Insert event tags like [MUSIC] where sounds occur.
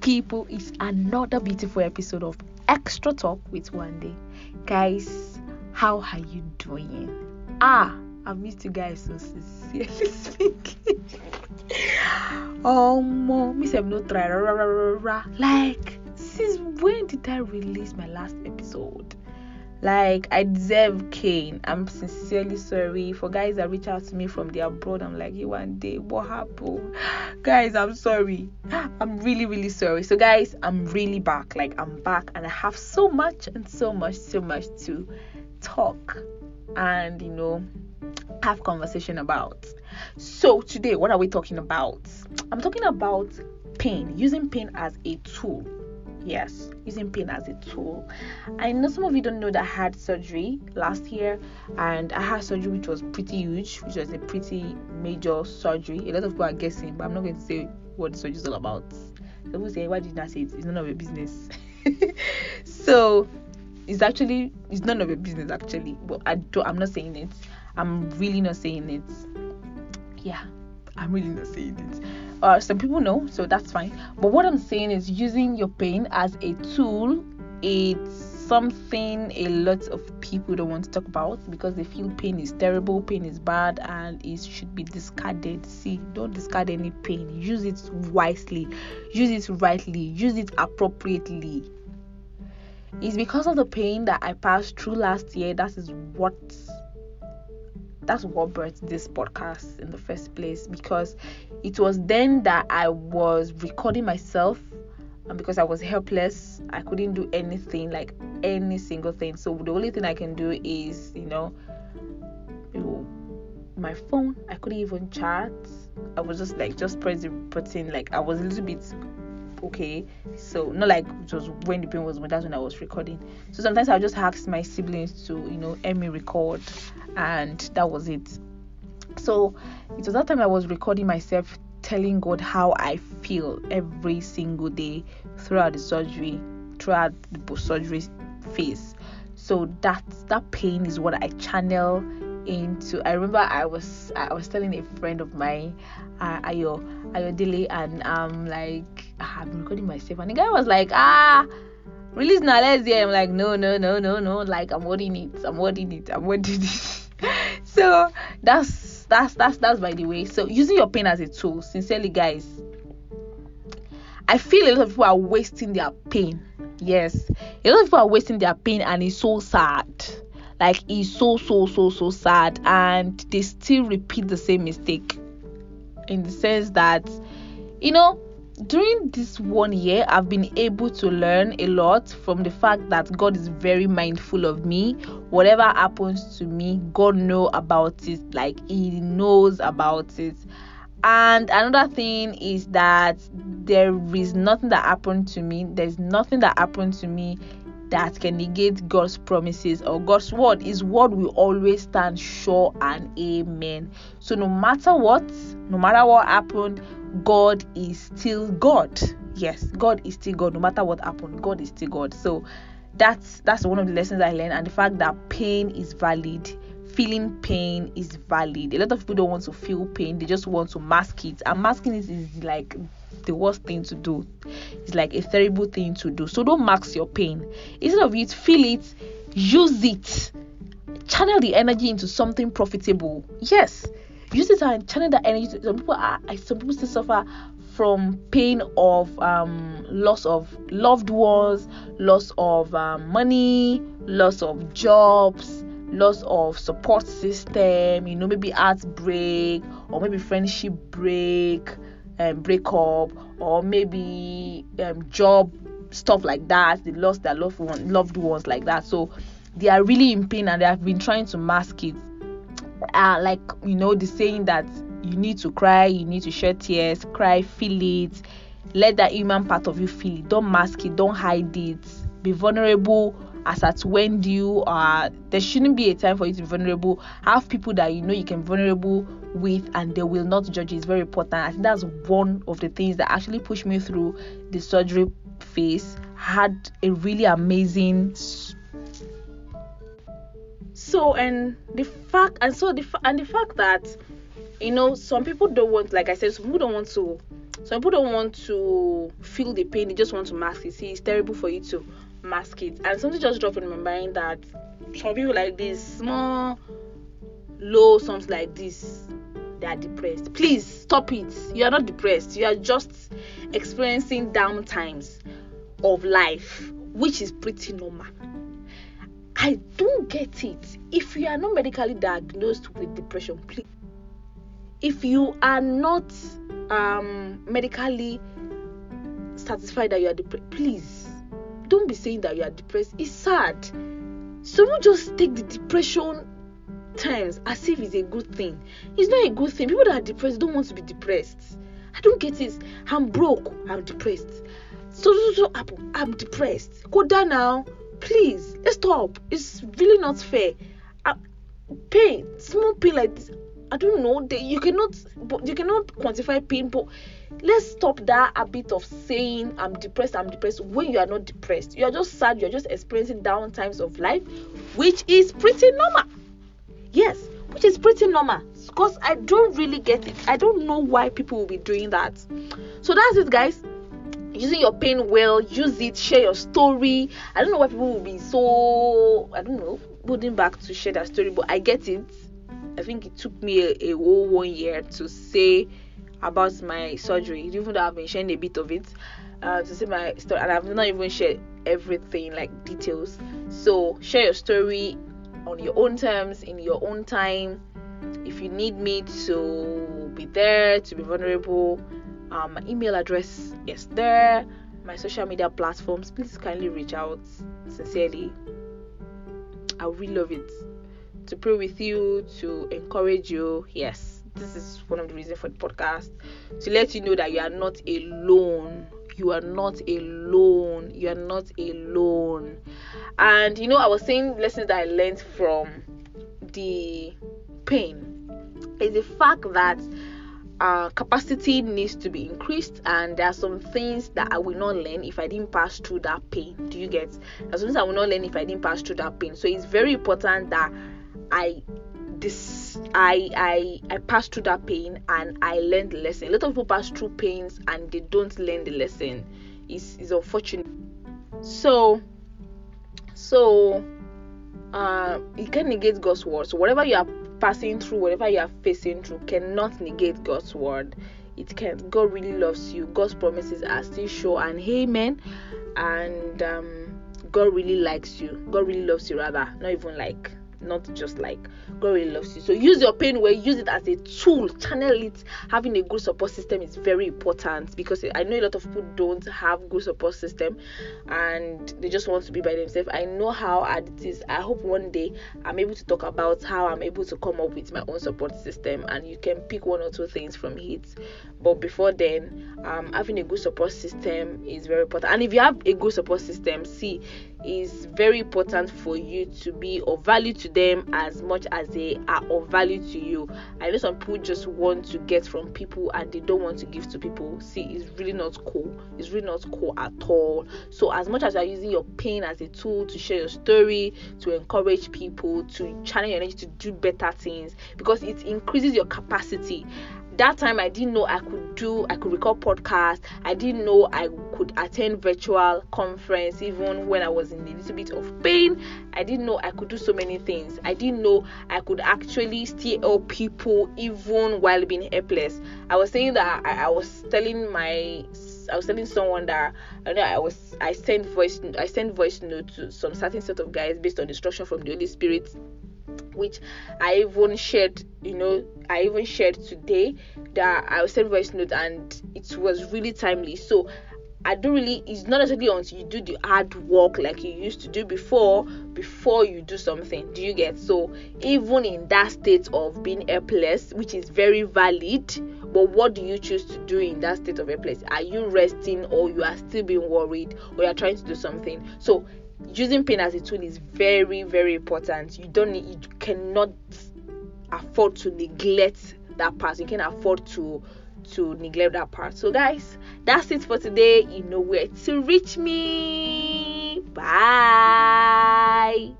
people? It's another beautiful episode of Extra Talk with Day. Guys, how are you doing? Ah, I missed you guys so sincerely [LAUGHS] speaking. oh, mom, miss have no try. Like, since when did I release my last episode? Like I deserve cane. I'm sincerely sorry for guys that reach out to me from the abroad. I'm like, hey, one day, what happened? [SIGHS] Guys, I'm sorry. [SIGHS] I'm really, really sorry. So, guys, I'm really back. Like I'm back, and I have so much and so much, so much to talk and you know have conversation about. So today, what are we talking about? I'm talking about pain, using pain as a tool yes using pain as a tool. I know some of you don't know that i had surgery last year and i had surgery which was pretty huge which was a pretty major surgery. A lot of people are guessing but i'm not going to say what the surgery is all about. People say why did you not say it? It's none of your business. [LAUGHS] So it's actually it's none of your business actually. But i don't i'm not saying it. I'm really not saying it. Yeah i'm really not saying it uh, some people know, so that's fine. But what I'm saying is using your pain as a tool. It's something a lot of people don't want to talk about because they feel pain is terrible, pain is bad, and it should be discarded. See, don't discard any pain. Use it wisely, use it rightly, use it appropriately. It's because of the pain that I passed through last year. That is what that's what birthed this podcast in the first place because it was then that I was recording myself and because I was helpless, I couldn't do anything like any single thing. So the only thing I can do is, you know, my phone. I couldn't even chat. I was just like just press the button. Like I was a little bit okay. So not like it was when the pain was when that's when I was recording. So sometimes I'll just ask my siblings to, you know, help me record and that was it. So it was that time I was recording myself telling God how I feel every single day throughout the surgery, throughout the surgery phase. So that that pain is what I channel into. I remember I was I was telling a friend of mine, uh, Ayo Ayo Dele, and I'm like I'm recording myself, and the guy was like, ah release now let's hear. I'm like no no no no no like i'm wording it i'm wording it i'm wording it. [LAUGHS] So that's that's that's that's by the way. So using your pain as a tool sincerely guys i feel a lot of people are wasting their pain. Yes a lot of people are wasting their pain and it's so sad like it's so so so so sad. And they still repeat the same mistake. In the sense that you know during this one year i've been able to learn a lot from the fact that god is very mindful of me. Whatever happens to me god know about it. Like he knows about it. And another thing is that there is nothing that happened to me. There's nothing that happened to me that can negate God's promises or God's word. His word will always stand sure and amen. So no matter what, no matter what happened, God is still God. Yes, God is still God. No matter what happened, God is still God. So that's that's one of the lessons I learned, and the fact that pain is valid. Feeling pain is valid. A lot of people don't want to feel pain; they just want to mask it, and masking it is like the worst thing to do. It's like a terrible thing to do. So don't mask your pain. Instead of it, feel it, use it, channel the energy into something profitable. Yes, use it and channel that energy. Some people are some people still suffer from pain of um, loss of loved ones, loss of um, money, loss of jobs, loss of support system. You know, maybe heartbreak or maybe friendship break, um, breakup, or maybe um, job stuff like that. They lost their loved one, loved ones like that. So they are really in pain and they have been trying to mask it uh, like you know the saying that you need to cry you need to shed tears cry feel it let that human part of you feel it don't mask it don't hide it be vulnerable as at when do you uh there shouldn't be a time for you to be vulnerable. Have people that you know you can vulnerable with and they will not judge it's very important. I think that's one of the things that actually pushed me through the surgery phase. Had a really amazing so and the fact and so the and the fact that you know some people don't want like i said some people don't want to some people don't want to feel the pain; they just want to mask it. See, it's terrible for you to mask it. And something just dropped in my mind that some people like this, small, low, sums like this, they are depressed. Please stop it. You are not depressed. You are just experiencing down times of life, which is pretty normal. I don't get it. If you are not medically diagnosed with depression, please. If you are not um, medically satisfied that you are depressed, please don't be saying that you are depressed. It's sad. So don't just take the depression times as if it's a good thing. It's not a good thing. People that are depressed don't want to be depressed. I don't get it. I'm broke. I'm depressed. So so so happen. I'm depressed. Go down now. Please, let's stop. It's really not fair. Uh, pain, small pain like this. I don't know. You cannot, you cannot quantify pain. But let's stop that habit of saying I'm depressed. I'm depressed when you are not depressed. You are just sad. You are just experiencing down times of life, which is pretty normal. Yes, which is pretty normal. Because I don't really get it. I don't know why people will be doing that. So that's it, guys using your pain well use it share your story i don't know why people will be so i don't know holding back to share that story but i get it i think it took me a, a whole one year to say about my surgery. Even though i've been sharing a bit of it uh, to say my story and i've not even shared everything like details. So share your story on your own terms in your own time. If you need me to be there to be vulnerable um, my email address is there. My social media platforms please kindly reach out sincerely. I would really love it. To pray with you to encourage you yes this is one of the reasons for the podcast. To let you know that you are not alone. You are not alone. You are not alone. And you know i was saying lessons that i learned from the pain is the fact that uh, capacity needs to be increased and there are some things that i will not learn if i didn't pass through that pain. Do you get? There's things i will not learn if i didn't pass through that pain. So it's very important that i this i i i pass through that pain and i learn the lesson a lot of people pass through pains and they don't learn the lesson it's, it's unfortunate so so uh you can negate god's word so whatever you are passing through, whatever you are facing through, cannot negate God's word. It can. God really loves you. God's promises are still sure and amen. And um, God really likes you. God really loves you, rather. Not even like not just like God really loves you. So use your pain where use it as a tool, channel it. Having a good support system is very important because I know a lot of people don't have good support system and they just want to be by themselves. I know how hard it is. I hope one day I'm able to talk about how I'm able to come up with my own support system and you can pick one or two things from it. But before then, um, having a good support system is very important. And if you have a good support system, see is very important for you to be of value to them as much as they are of value to you. I know some people just want to get from people and they don't want to give to people. See, it's really not cool. It's really not cool at all. So, as much as you're using your pain as a tool to share your story, to encourage people, to channel your energy to do better things, because it increases your capacity that time I didn't know I could do I could record podcast. I didn't know I could attend virtual conference even when I was in a little bit of pain. I didn't know I could do so many things. I didn't know I could actually still help people even while being helpless. I was saying that I, I was telling my I was telling someone that I know I was I sent voice I sent voice note to some certain set of guys based on instruction from the Holy Spirit which I even shared, you know, I even shared today that I was sent voice note and it was really timely. So I don't really it's not necessarily until you do the hard work like you used to do before before you do something. Do you get so even in that state of being helpless, which is very valid, but what do you choose to do in that state of helpless? Are you resting or you are still being worried or you are trying to do something? So using pain as a tool is very very important. You don't need you cannot afford to neglect that part. You can afford to to neglect that part. So guys that's it for today. You know where to reach me. Bye